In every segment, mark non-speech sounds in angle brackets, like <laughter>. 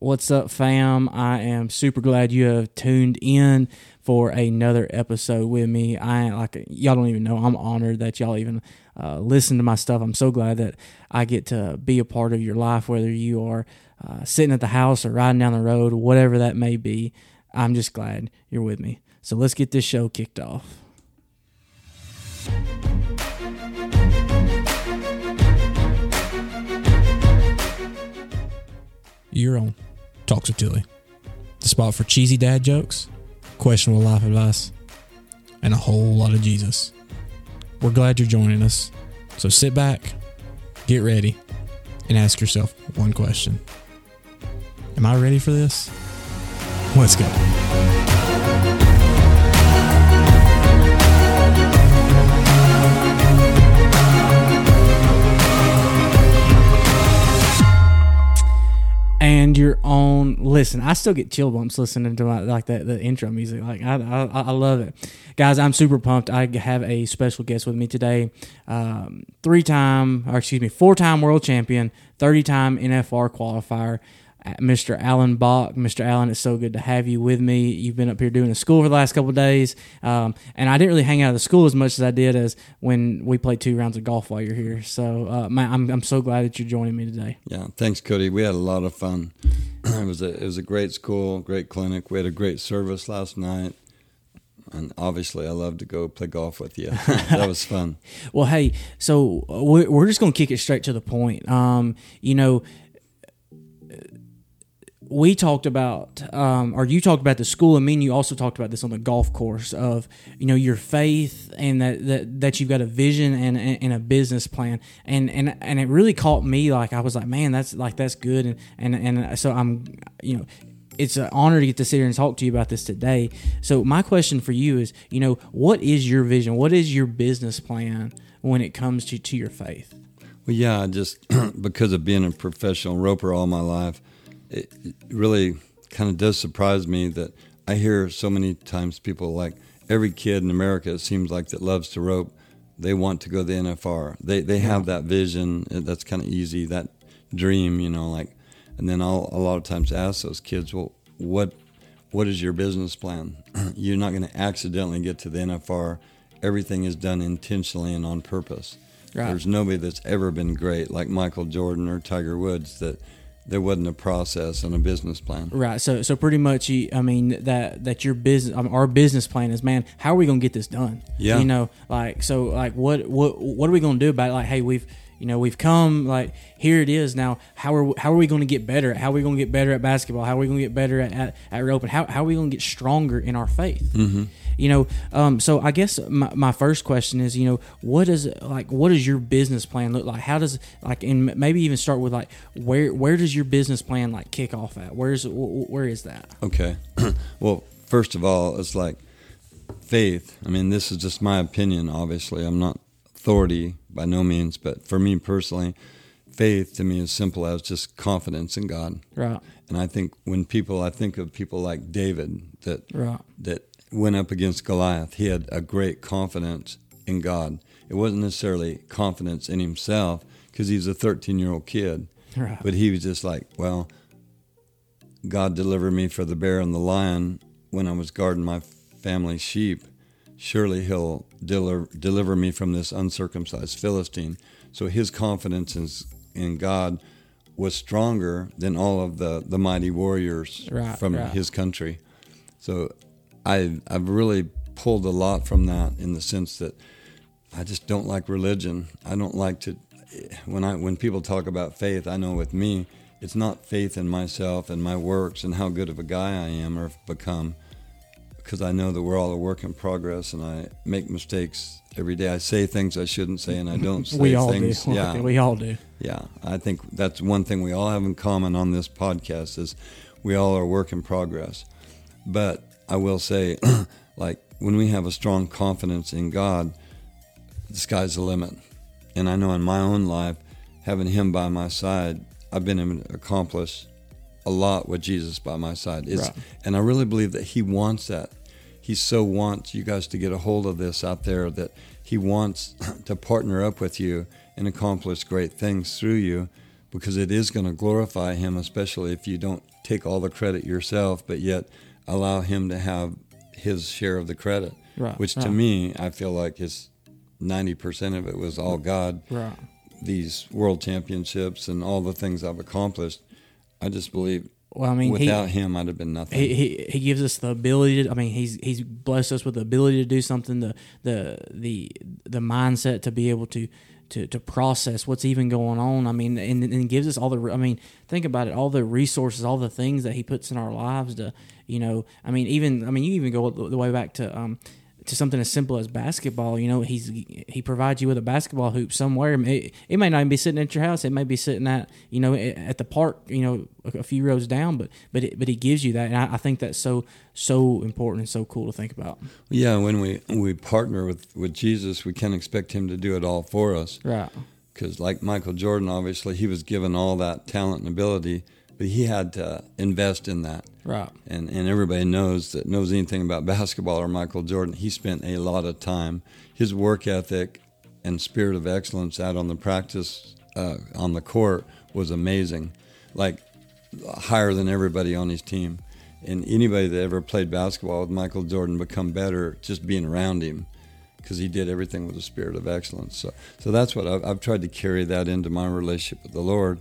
What's up, fam? I am super glad you have tuned in for another episode with me. I like y'all don't even know. I'm honored that y'all even uh, listen to my stuff. I'm so glad that I get to be a part of your life, whether you are uh, sitting at the house or riding down the road, whatever that may be. I'm just glad you're with me. So let's get this show kicked off. You're on Talks with Tilly, the spot for cheesy dad jokes, questionable life advice, and a whole lot of Jesus. We're glad you're joining us. So sit back, get ready, and ask yourself one question Am I ready for this? Let's go. Your own listen i still get chill bumps listening to my, like that the intro music. Like I, I i love it. Guys i'm super pumped. I have a special guest with me today. Um, three time or excuse me four time world champion 30 time nfr qualifier Mr. Allen Bach. Mr. Allen, it's so good to have you with me. You've been up here doing the school for the last couple days, um, and I didn't really hang out of the school as much as I did as when we played two rounds of golf while you're here. So, uh, man, I'm I'm so glad that you're joining me today. Yeah, thanks, Cody. We had a lot of fun. <clears throat> it was a it was a great school, great clinic. We had a great service last night and obviously I love to go play golf with you. <laughs> that was fun. <laughs> well, hey, so we're, we're just going to kick it straight to the point. Um, you know, we talked about, um, or you talked about the school, and me and you also talked about this on the golf course of, you know, your faith and that that, that you've got a vision and, and, a business plan, and and and it really caught me. Like I was like, man, that's like that's good, and and and so I'm, you know. It's an honor to get to sit here and talk to you about this today. So my question for you is, you know, what is your vision? What is your business plan when it comes to, to your faith? Well, yeah, just <clears throat> because of being a professional roper all my life, it really kind of does surprise me that I hear so many times people like every kid in America it seems like that loves to rope they want to go to the NFR they they have that vision that's kind of easy that dream you know like and then I'll a lot of times ask those kids well what what is your business plan? <clears throat> You're not going to accidentally get to the NFR everything is done intentionally and on purpose. Right. there's nobody that's ever been great like Michael Jordan or Tiger Woods that there wasn't a process and a business plan. Right. So so pretty much, you, I mean that that your business, um, our business plan is, man, how are we gonna get this done? Yeah. You know, like so, like what what what are we gonna do about it? Like, hey, we've you know we've come like here it is now how are how are we going to get better how are we going to get better at basketball how are we going to get better at at, at roping how, how are we going to get stronger in our faith mm-hmm. You know um, so i guess my, my first question is you know what does like what does your business plan look like how does like and maybe even start with like where where does your business plan like kick off at where's where is that okay <clears throat> well first of all it's like faith i mean this is just my opinion obviously i'm not authority by no means, but for me personally, faith to me is simple as just confidence in God. Right. And I think when people, I think of people like David that right. that went up against Goliath, he had a great confidence in God. It wasn't necessarily confidence in himself because he's a 13 year old kid, right. but he was just like, well, God delivered me for the bear and the lion when I was guarding my family's sheep surely he'll deliver, deliver me from this uncircumcised Philistine. So his confidence in, in God was stronger than all of the, the mighty warriors right, from right. his country. So I, I've really pulled a lot from that in the sense that I just don't like religion. I don't like to when I when people talk about faith, I know with me, it's not faith in myself and my works and how good of a guy I am or become because I know that we're all a work in progress, and I make mistakes every day. I say things I shouldn't say, and I don't <laughs> say we all things. Do. <laughs> Yeah, we all do. Yeah, I think that's one thing we all have in common on this podcast is we all are work in progress. But I will say, <clears throat> like when we have a strong confidence in God, the sky's the limit. And I know in my own life, having Him by my side, I've been able to accomplish a lot with Jesus by my side. Right. And I really believe that He wants that he so wants you guys to get a hold of this out there that he wants <clears throat> to partner up with you and accomplish great things through you because it is going to glorify him, especially if you don't take all the credit yourself, but yet allow him to have his share of the credit. Right, Which to right. me, I feel like is 90% of it was all God. Right. These world championships and all the things I've accomplished, I just believe Well, I mean, he- without him, I'd have been nothing. he, he he gives us the ability to I mean he's he's blessed us with the ability to do something the the the the mindset to be able to to, to process what's even going on. I mean and, and gives us all the I mean think about it all the resources all the things that he puts in our lives to you know I mean even I mean you even go the way back to um to something as simple as basketball. You know, he's he provides you with a basketball hoop somewhere. It, it may not even be sitting at your house. It may be sitting at you know at the park. You know, a, a few rows down. But but it, but he gives you that, and I, I think that's so so important and so cool to think about. Yeah, when we we partner with with Jesus, we can't expect him to do it all for us. Right. Because like Michael Jordan, obviously he was given all that talent and ability, but he had to invest in that. Right. And and everybody knows that knows anything about basketball or Michael Jordan. He spent a lot of time. His work ethic and spirit of excellence out on the practice uh, on the court was amazing, like higher than everybody on his team. And anybody that ever played basketball with Michael Jordan become better just being around him because he did everything with a spirit of excellence. So, so that's what I've, I've tried to carry that into my relationship with the Lord.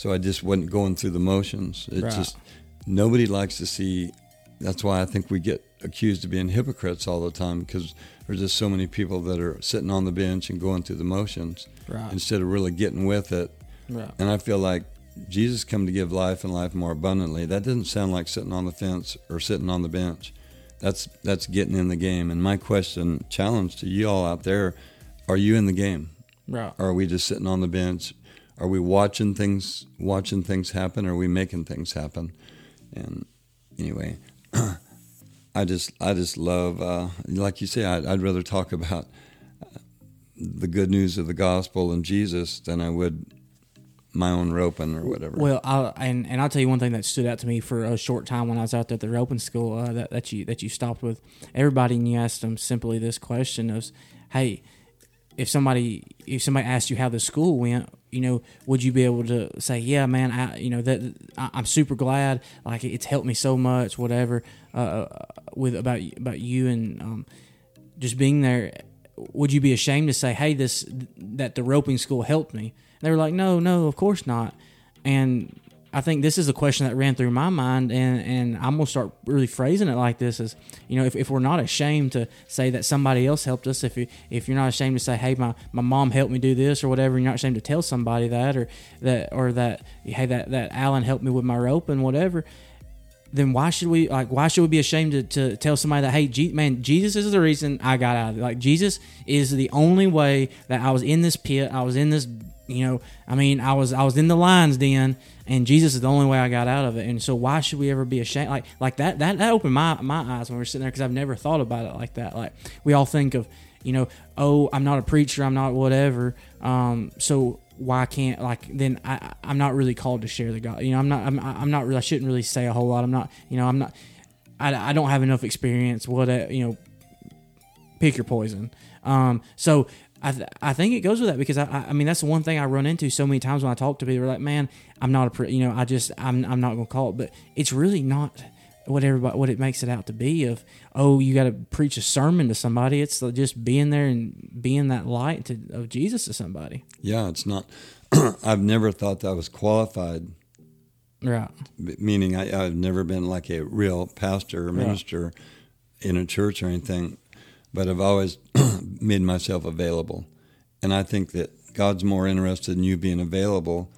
So I just wasn't going through the motions. It Right. just nobody likes to see. That's why I think we get accused of being hypocrites all the time because there's just so many people that are sitting on the bench and going through the motions Right. instead of really getting with it. Right. And I feel like Jesus come to give life and life more abundantly. That doesn't sound like sitting on the fence or sitting on the bench. That's that's getting in the game. And my question, challenge to you all out there, are you in the game? Right. Or are we just sitting on the bench? Are we watching things watching things happen? Or are we making things happen? And anyway, <clears throat> I just I just love uh, like you say. I'd, I'd rather talk about uh, the good news of the gospel and Jesus than I would my own roping or whatever. Well, I, and and I'll tell you one thing that stood out to me for a short time when I was out there at the roping school uh, that that you that you stopped with everybody and you asked them simply this question of, hey, if somebody if somebody asked you how the school went, you know, would you be able to say, yeah, man, I you know that I, I'm super glad, like it's helped me so much, whatever, uh, with about about you and um, just being there. Would you be ashamed to say, hey, this that the roping school helped me? And they were like, no, no, of course not. And I think this is a question that ran through my mind, and, and I'm gonna start really phrasing it like this: is you know, if, if we're not ashamed to say that somebody else helped us, if you if you're not ashamed to say, hey, my, my mom helped me do this or whatever, you're not ashamed to tell somebody that or that or that hey that that Allen helped me with my rope and whatever. Then why should we like? Why should we be ashamed to, to tell somebody that hey, man, Jesus is the reason I got out of it. Like Jesus is the only way that I was in this pit. I was in this you know, I mean, I was I was in the lion's den, and Jesus is the only way I got out of it. And so, why should we ever be ashamed? Like like that that that opened my my eyes when we were sitting there because I've never thought about it like that. Like we all think of, you know, oh, I'm not a preacher, I'm not whatever. Um, so why can't like then I I'm not really called to share the God. You know, I'm not I'm I'm not really I shouldn't really say a whole lot. I'm not you know I'm not I, I don't have enough experience. What you know, pick your poison. Um, so I, th- I think it goes with that because I, I I mean that's the one thing I run into so many times when I talk to people. They're like, man, I'm not a pre-, you know I just I'm I'm not gonna call it, but it's really not what everybody what it makes it out to be. Of oh, you got to preach a sermon to somebody. It's just being there and being that light to, of Jesus to somebody. yeah, it's not. <clears throat> I've never thought that I was qualified. Right. Meaning, I, I've never been like a real pastor or Right. minister in a church or anything, but I've always <clears throat> made myself available. And I think that God's more interested in you being available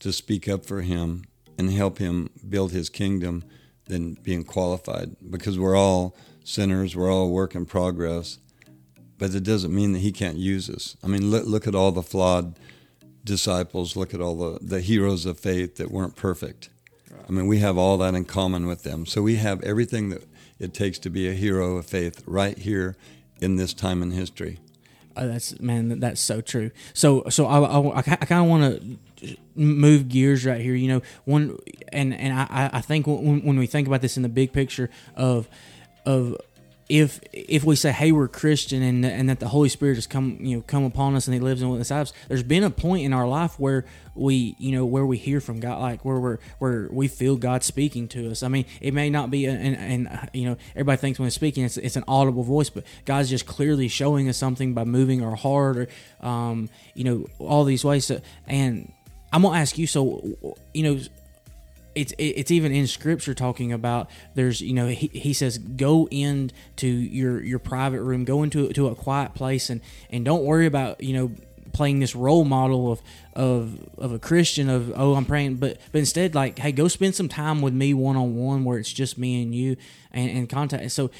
to speak up for Him and help Him build His kingdom than being qualified because we're all sinners, we're all work in progress. But it doesn't mean that He can't use us. I mean, look, look at all the flawed disciples, look at all the, the heroes of faith that weren't perfect. I mean, we have all that in common with them. So we have everything that it takes to be a hero of faith right here in this time in history. Uh, that's man, that's so true. So so I I, I kind of want to move gears right here. You know, one and and I I think when when we think about this in the big picture of of if if we say, "Hey, we're Christian," and and that the Holy Spirit has come, you know, come upon us, and He lives in inside us, there's been a point in our life where we, you know, where we hear from God, like where we're where we feel God speaking to us. I mean, it may not be, and and you know, everybody thinks when speaking, it's it's an audible voice, but God's just clearly showing us something by moving our heart, or um, you know, all these ways. So, and I'm gonna ask you, so you know it's it's even in scripture talking about there's you know he, he says go into your your private room go into to a quiet place and and don't worry about you know playing this role model of of of a Christian of oh I'm praying but but instead like hey go spend some time with me one on one where it's just me and you and, and contact. So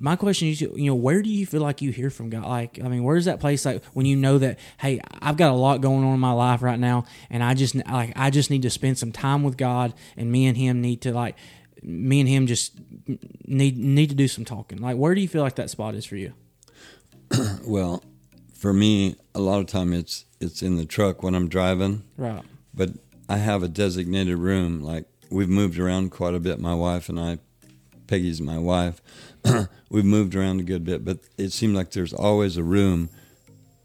my question is, you know, where do you feel like you hear from God? Like, I mean, where's that place like when you know that, hey, I've got a lot going on in my life right now, and I just like I just need to spend some time with God, and me and Him need to like, me and Him just need need to do some talking. Like, where do you feel like that spot is for you? <clears throat> well, for me, a lot of time it's it's in the truck when I'm driving. Right. But I have a designated room. Like we've moved around quite a bit. My wife and I. Peggy's my wife. <clears throat> we've moved around a good bit, but it seemed like there's always a room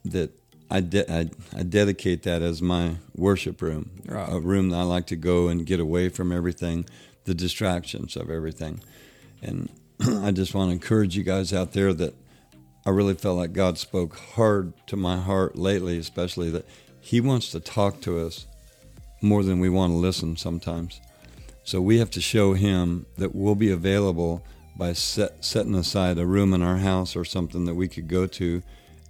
that I, de- I, I, dedicate that as my worship room, right. a room that I like to go and get away from everything, the distractions of everything. And <clears throat> I just want to encourage you guys out there that I really felt like God spoke hard to my heart lately, especially that He wants to talk to us more than we want to listen sometimes. So we have to show Him that we'll be available by set, setting aside a room in our house or something that we could go to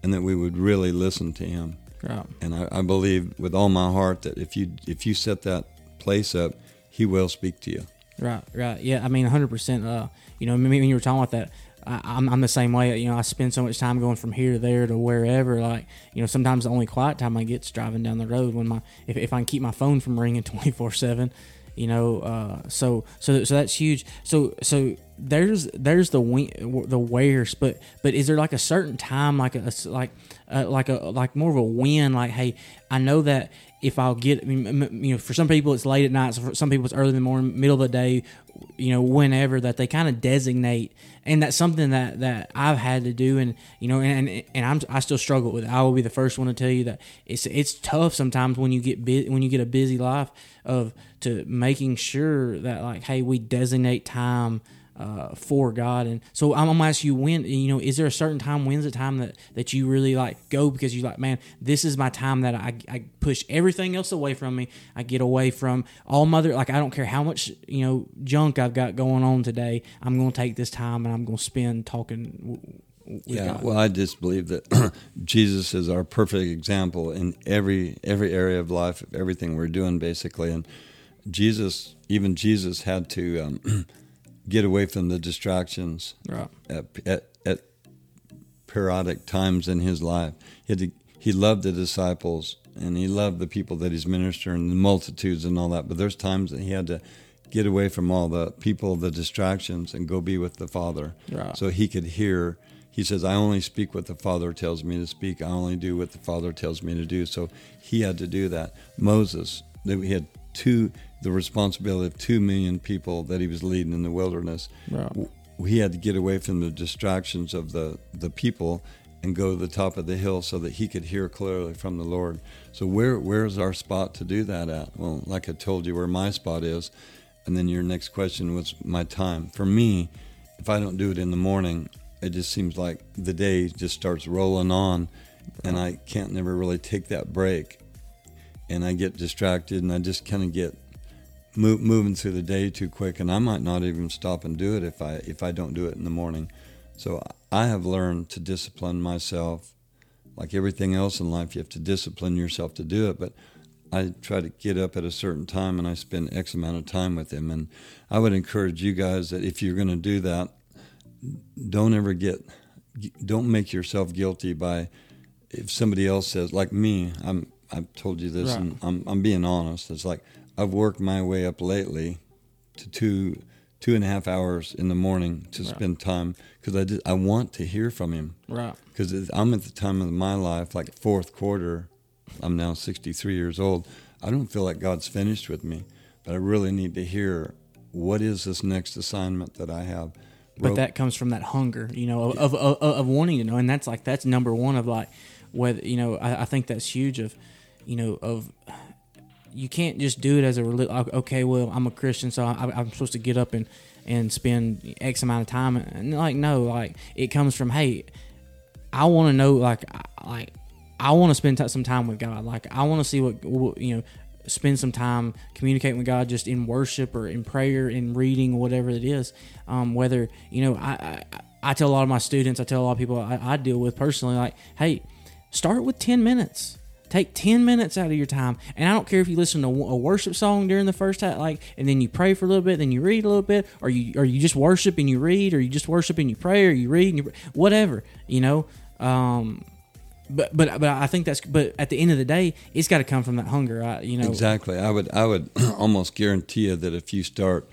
and that we would really listen to him. Yeah. And I, I, believe with all my heart that if you if you set that place up, he will speak to you. Right, right. Yeah, I mean, 100%. Uh, you know, when you were talking about that, I, am I'm the same way. You know, I spend so much time going from here to there to wherever. Like, you know, sometimes the only quiet time I get is driving down the road when my if, if I can keep my phone from ringing <laughs> 24 seven. You know, uh, so so so that's huge. So so there's there's the the where's, but but is there like a certain time, like a like uh, like a like more of a win? Like, hey, I know that if I'll get, you know, for some people it's late at night, so for some people it's early in the morning, middle of the day, you know, whenever that they kind of designate, and that's something that that I've had to do, and you know, and and I'm I still struggle with. It. I will be the first one to tell you that it's it's tough sometimes when you get bu- when you get a busy life of to making sure that like, hey, we designate time uh, for God. And so I'm gonna ask you when you know is there a certain time? When's the time that that you really like go because you like man, this is my time that I, I push everything else away from me. I get away from all mother like I don't care how much you know junk I've got going on today. I'm gonna take this time and I'm gonna spend talking. yeah, God. well, I just believe that <clears throat> Jesus is our perfect example in every every area of life, of everything we're doing, basically. And Jesus, even Jesus, had to um, <clears throat> get away from the distractions right. at, at, at, periodic times in his life. He, to, he loved the disciples and he loved the people that he's ministering, the multitudes and all that. But there's times that he had to get away from all the people, the distractions, and go be with the Father. Right. So he could hear. He says, I only speak what the Father tells me to speak. I only do what the Father tells me to do. So he had to do that. Moses, that he had two the responsibility of two million people that he was leading in the wilderness. He had to get away from the distractions of the, the people and go to the top of the hill so that he could hear clearly from the Lord. So where where's our spot to do that at? Well, like I told you where my spot is, and then your next question was my time. For me, if I don't do it in the morning, it just seems like the day just starts rolling on and I can't never really take that break. And I get distracted and I just kind of get moving through the day too quick, and I might not even stop and do it if I if I don't do it in the morning. So I have learned to discipline myself. Like everything else in life, you have to discipline yourself to do it. But I try to get up at a certain time and I spend X amount of time with him. And I would encourage you guys that if you're going to do that, don't ever get, don't make yourself guilty by if somebody else says, like me, I'm, I've told you this right. and I'm, I'm being honest. It's like, I've worked my way up lately to two two and a half hours in the morning to right. spend time because I I want to hear from him. Right. Because I'm at the time of my life, like fourth quarter. I'm now 63 years old. I don't feel like God's finished with me, but I really need to hear what is this next assignment that I have. but that comes from that hunger, you know, of, of, of of wanting to know, and that's like that's number one of like whether you know I, I think that's huge of you know of you can't just do it as a okay well i'm a christian so I, i'm supposed to get up and and spend x amount of time. And like no like it comes from hey i want to know like I- like i want to spend t- some time with god. Like i want to see what, what you know spend some time communicating with god just in worship or in prayer in reading whatever it is. Um, whether you know I, I i tell a lot of my students i tell a lot of people i, I deal with personally like hey start with 10 minutes Take 10 minutes out of your time. And I don't care if you listen to a worship song during the first half, like, and then you pray for a little bit, then you read a little bit, or you, or you just worship and you read, or you just worship and you pray, or you read and you, whatever, you know? Um, but, but, but I think that's, but at the end of the day, it's got to come from that hunger. I, you know, Exactly. I would I would <clears throat> almost guarantee you that if you start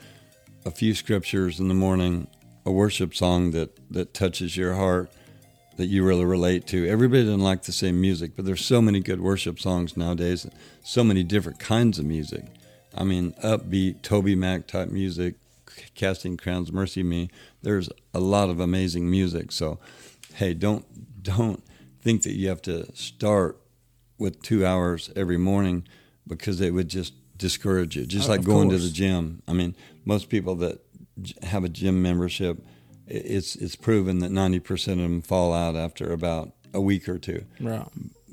a few scriptures in the morning, a worship song that that touches your heart, that you really relate to. Everybody doesn't like the same music, but there's so many good worship songs nowadays, so many different kinds of music. I mean, upbeat, TobyMac type music, Casting Crowns, MercyMe. There's a lot of amazing music. So, hey, don't don't think that you have to start with two hours every morning because it would just discourage you. Just like of going to the gym. I mean, most people that have a gym membership, it's it's proven that ninety percent of them fall out after about a week or two. right.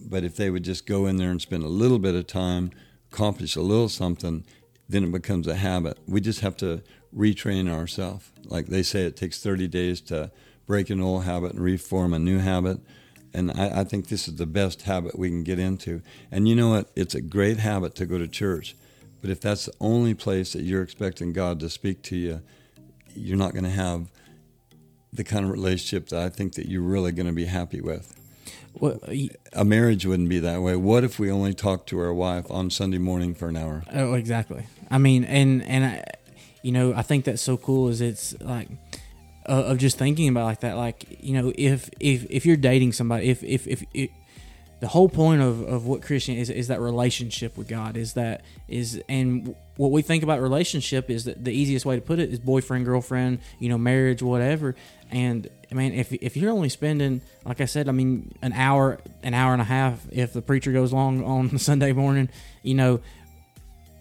But if they would just go in there and spend a little bit of time, accomplish a little something, then it becomes a habit. We just have to retrain ourselves. Like they say, it takes 30 days to break an old habit and reform a new habit. And I, I think this is the best habit we can get into. And you know what? It's a great habit to go to church. But if that's the only place that you're expecting God to speak to you, you're not going to have the kind of relationship that I think that you're really going to be happy with Well, y- a marriage wouldn't be that way. What if we only talked to our wife on Sunday morning for an hour? Oh, exactly. I mean, and and I, you know, I think that's so cool. Is it's like uh, of just thinking about like that. Like you know, if if if you're dating somebody, if if if. if the whole point of, of what Christian is is that relationship with God is that is and what we think about relationship is that the easiest way to put it is boyfriend girlfriend you know marriage whatever. And I mean if if you're only spending like I said I mean an hour an hour and a half if the preacher goes long on <laughs> Sunday morning you know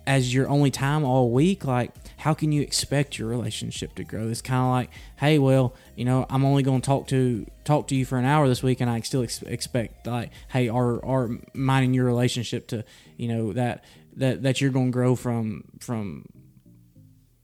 as your only time all week, like how can you expect your relationship to grow? It's kind of like, hey, well, you know, I'm only going to talk to talk to you for an hour this week, and I still ex- expect like, hey, are are mine and your relationship to, you know, that that that you're going to grow from from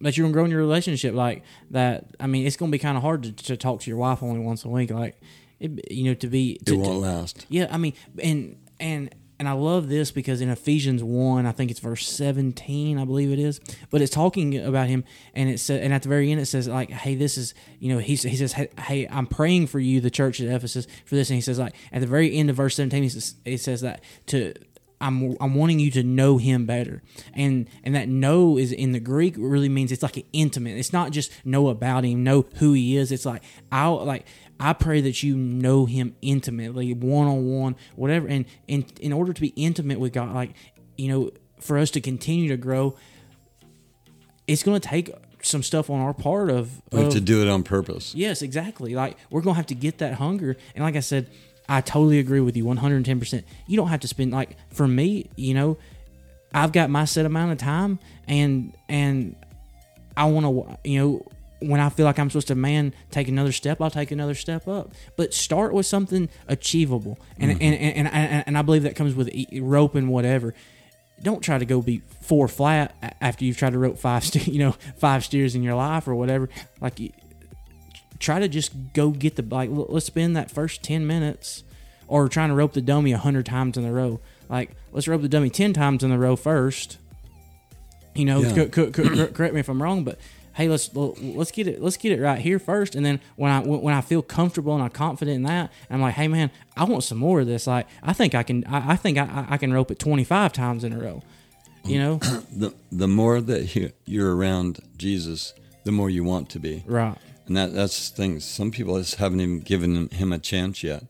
that you're going to grow in your relationship like that. I mean, it's going to be kind of hard to, to talk to your wife only once a week, like, it, you know, to be It won't to, last. yeah, I mean, and and and I love this because in Ephesians one, I think it's verse seventeen, I believe it is, but it's talking about him, and it says, and at the very end, it says like, hey, this is, you know, he he says, hey, I'm praying for you, the church at Ephesus, for this, and he says like at the very end of verse seventeen, he says, it says that to. I'm, I'm wanting you to know him better. And and that know is in the greek really means it's like an intimate. It's not just know about him know who he is. It's like i like I pray that you know him intimately, one on one, whatever. And in in order to be intimate with God, like you know, for us to continue to grow, it's going to take some stuff on our part of, We have of to do it on purpose. Yes, exactly. Like we're gonna have to get that hunger, and like I said, I totally agree with you, one hundred and ten percent. You don't have to spend like for me, you know, I've got my set amount of time, and and I want to, you know, when I feel like I'm supposed to, man, take another step, I'll take another step up. But start with something achievable, and mm-hmm. and, and, and and I believe that comes with rope and whatever. Don't try to go be four flat after you've tried to rope five, ste- <laughs> you know, five steers in your life or whatever. Like, try to just go get the like. Let's spend that first ten minutes, or trying to rope the dummy a hundred times in a row. Like, let's rope the dummy ten times in a row first. You know, Yeah. co- co- correct me if I'm wrong, but hey, let's let's get it let's get it right here first, and then when I when I feel comfortable and I'm confident in that, I'm like, hey man, I want some more of this. Like, I think I can I, I think I, I can rope it 25 times in a row. You know, <clears throat> The the more that you, you're around Jesus, the more you want to be. right? And that that's the thing. Some people just haven't even given him, him a chance yet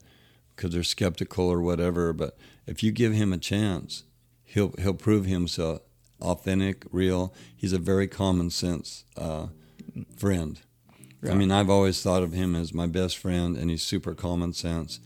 because they're skeptical or whatever. But if you give him a chance, he'll he'll prove himself authentic, real. He's a very common sense uh, friend. I mean, I've always thought of him as my best friend, and he's super common sense,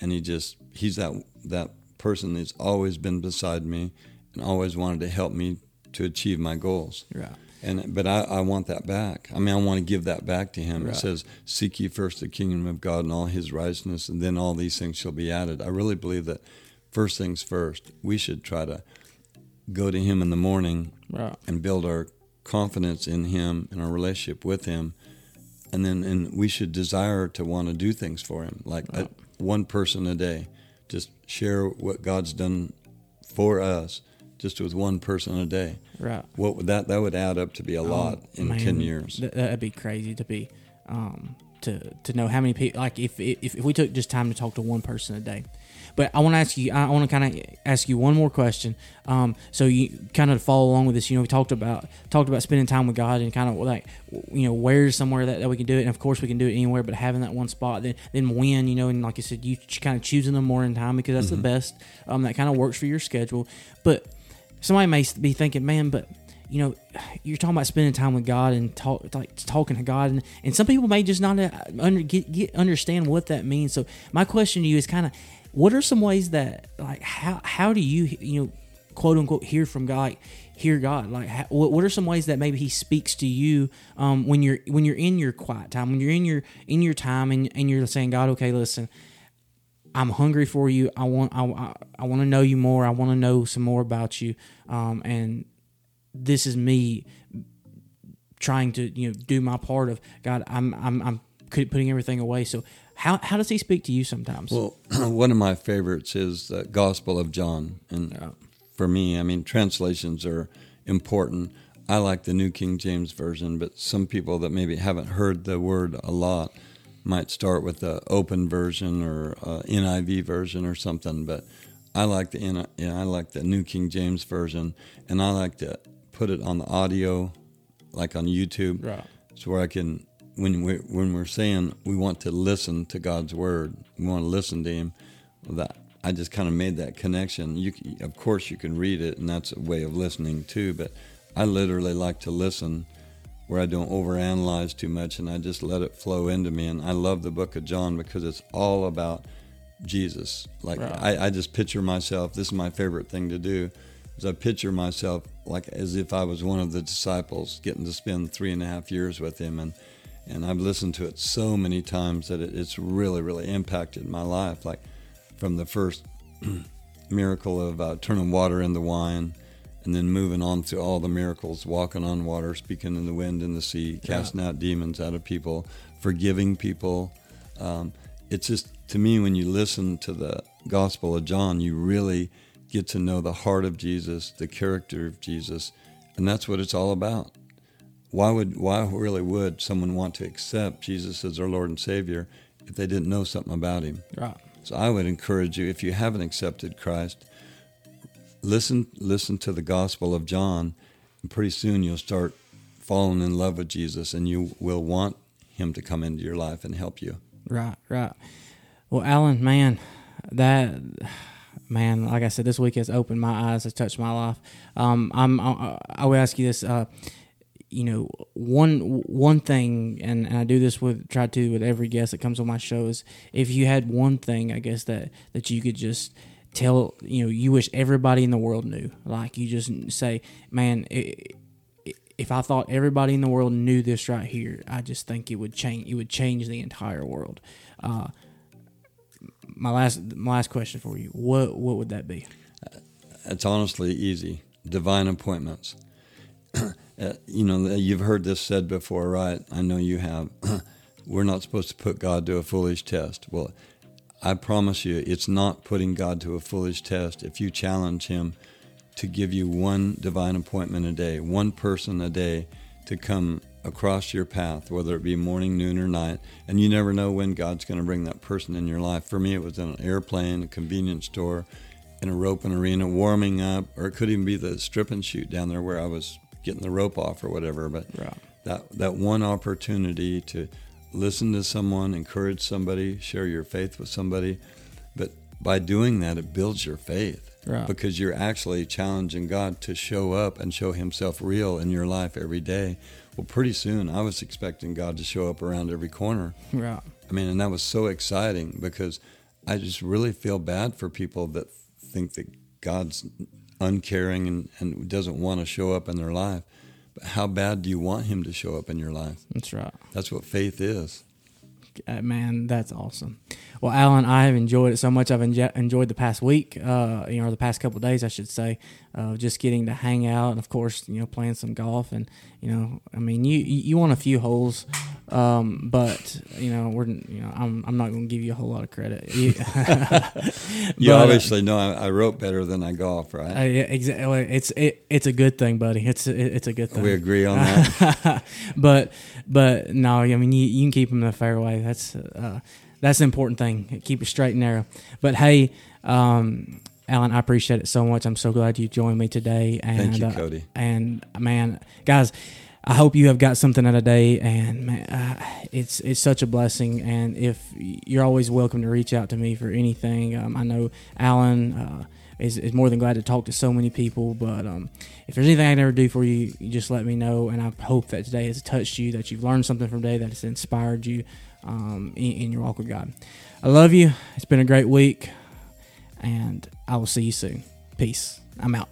and he just he's that that person that's always been beside me and always wanted to help me to achieve my goals. Right. And but I, I want that back. I mean, I want to give that back to him. Right. It says, "Seek ye first the kingdom of God and all His righteousness, and then all these things shall be added." I really believe that first things first. We should try to go to Him in the morning Right. and build our confidence in Him and our relationship with Him, and then and we should desire to want to do things for Him, like a, one person a day. Just share what God's done for us, just with one person a day. Right. What would that that would add up to be a lot Oh, in man, ten years? th- that'd be crazy to be, um, to to know how many people. Like if, if if we took just time to talk to one person a day. But I want to ask you. I want to kind of ask you one more question. Um, so you kind of follow along with this. You know, we talked about talked about spending time with God and kind of like you know where's somewhere that, that we can do it. And of course we can do it anywhere, but having that one spot, then then when you know, and like you said, you kind of choosing the morning time because that's the best. Um, that kind of works for your schedule. But somebody may be thinking, man, but you know, you're talking about spending time with God and talk like talking to God, and, and some people may just not uh, under, get, get understand what that means. So my question to you is kind of, what are some ways that like how how do you you know quote unquote hear from God, hear God? Like how, what are some ways that maybe He speaks to you um, when you're when you're in your quiet time, when you're in your in your time, and, and you're saying, God, okay, listen. I'm hungry for you. I want I, I, I want to know you more. I want to know some more about you. Um, and this is me trying to you know do my part of God. I'm I'm I'm putting everything away. So how how does He speak to you sometimes? Well, <clears throat> one of my favorites is the Gospel of John, and Yeah. for me, I mean, translations are important. I like the New King James Version, but some people that maybe haven't heard the word a lot might start with the Open Version or uh, NIV version or something. But I like the N- yeah, I like the New King James Version, and I like to put it on the audio, like on YouTube, Right. so where I can when we when we're saying we want to listen to God's word, we want to listen to Him. That I just kind of made that connection. You, of course, you can read it, and that's a way of listening too. But I literally like to listen, where I don't overanalyze too much, and I just let it flow into me. And I love the Book of John because it's all about Jesus. Like. I, I just picture myself. This is my favorite thing to do. Is I picture myself like as if I was one of the disciples, getting to spend three and a half years with him, and and I've listened to it so many times that it, it's really, really impacted my life. Like from the first <clears throat> miracle of uh, turning water into wine, and then moving on to all the miracles, walking on water, speaking in the wind and the sea, casting out demons out of people, forgiving people. Um, it's just to me when you listen to the Gospel of John, you really get to know the heart of Jesus, the character of Jesus, and that's what it's all about. Why would why really would someone want to accept Jesus as their Lord and Savior if they didn't know something about him? Right. So I would encourage you if you haven't accepted Christ, listen listen to the Gospel of John, and pretty soon you'll start falling in love with Jesus, and you will want Him to come into your life and help you. Right, right. Well, Allen, man, that man, like I said, this week has opened my eyes, has touched my life. Um, I'm, I, I would ask you this, uh, you know, one one thing, and, and I do this with try to with every guest that comes on my show is if you had one thing, I guess that that you could just tell, you know, you wish everybody in the world knew, like you just say, man. It, if I thought everybody in the world knew this right here, I just think it would change. It would change the entire world. Uh, my last, my last question for you: what what would that be? It's honestly easy. Divine appointments. <clears throat> Uh, you know, you've heard this said before, right? I know you have. <clears throat> We're not supposed to put God to a foolish test. Well, I promise you, it's not putting God to a foolish test if you challenge Him to give you one divine appointment a day, one person a day to come across your path, whether it be morning, noon, or night. And you never know when God's going to bring that person in your life. For me, it was in an airplane, a convenience store, in a roping arena, warming up, or it could even be the stripping chute down there where I was getting the rope off or whatever. But Right. that that one opportunity to listen to someone, encourage somebody, share your faith with somebody, but by doing that, it builds your faith. Right. because you're actually challenging God to show up and show Himself real in your life every day. Well, pretty soon I was expecting God to show up around every corner. Right. I mean, and that was so exciting because I just really feel bad for people that think that God's uncaring and, and doesn't want to show up in their life. But how bad do you want Him to show up in your life? That's right. That's what faith is. Uh, man, that's awesome. Well, Allen, I have enjoyed it so much. I've enjo- enjoyed the past week, uh, you know, or the past couple of days, I should say, uh, just getting to hang out and, of course, you know, playing some golf. And you know, I mean, you you won a few holes, um, but you know, we're you know, I'm I'm not going to give you a whole lot of credit. <laughs> You, <laughs> uh, obviously know I, I wrote better than I golf, right? uh, yeah, exactly. It's it, it's a good thing, buddy. It's it, it's a good thing. we agree on that. <laughs> but but no, I mean you, you can keep them in the fairway. That's uh, that's the important thing. Keep it straight and narrow. But hey, um, Allen, I appreciate it so much. I'm so glad you joined me today. And Thank you, uh, Cody. and man, guys. I hope you have got something out of day, and man, uh, it's it's such a blessing. And if you're always welcome to reach out to me for anything, um, I know Allen uh, is, is more than glad to talk to so many people. But um, if there's anything I can ever do for you, you just let me know. And I hope that today has touched you, that you've learned something from today, that it's inspired you um, in, in your walk with God. I love you. It's been a great week, and I will see you soon. Peace. I'm out.